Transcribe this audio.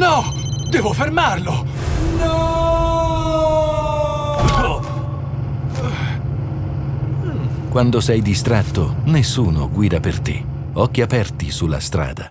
No! Devo fermarlo! No! Quando sei distratto, nessuno guida per te. Occhi aperti sulla strada.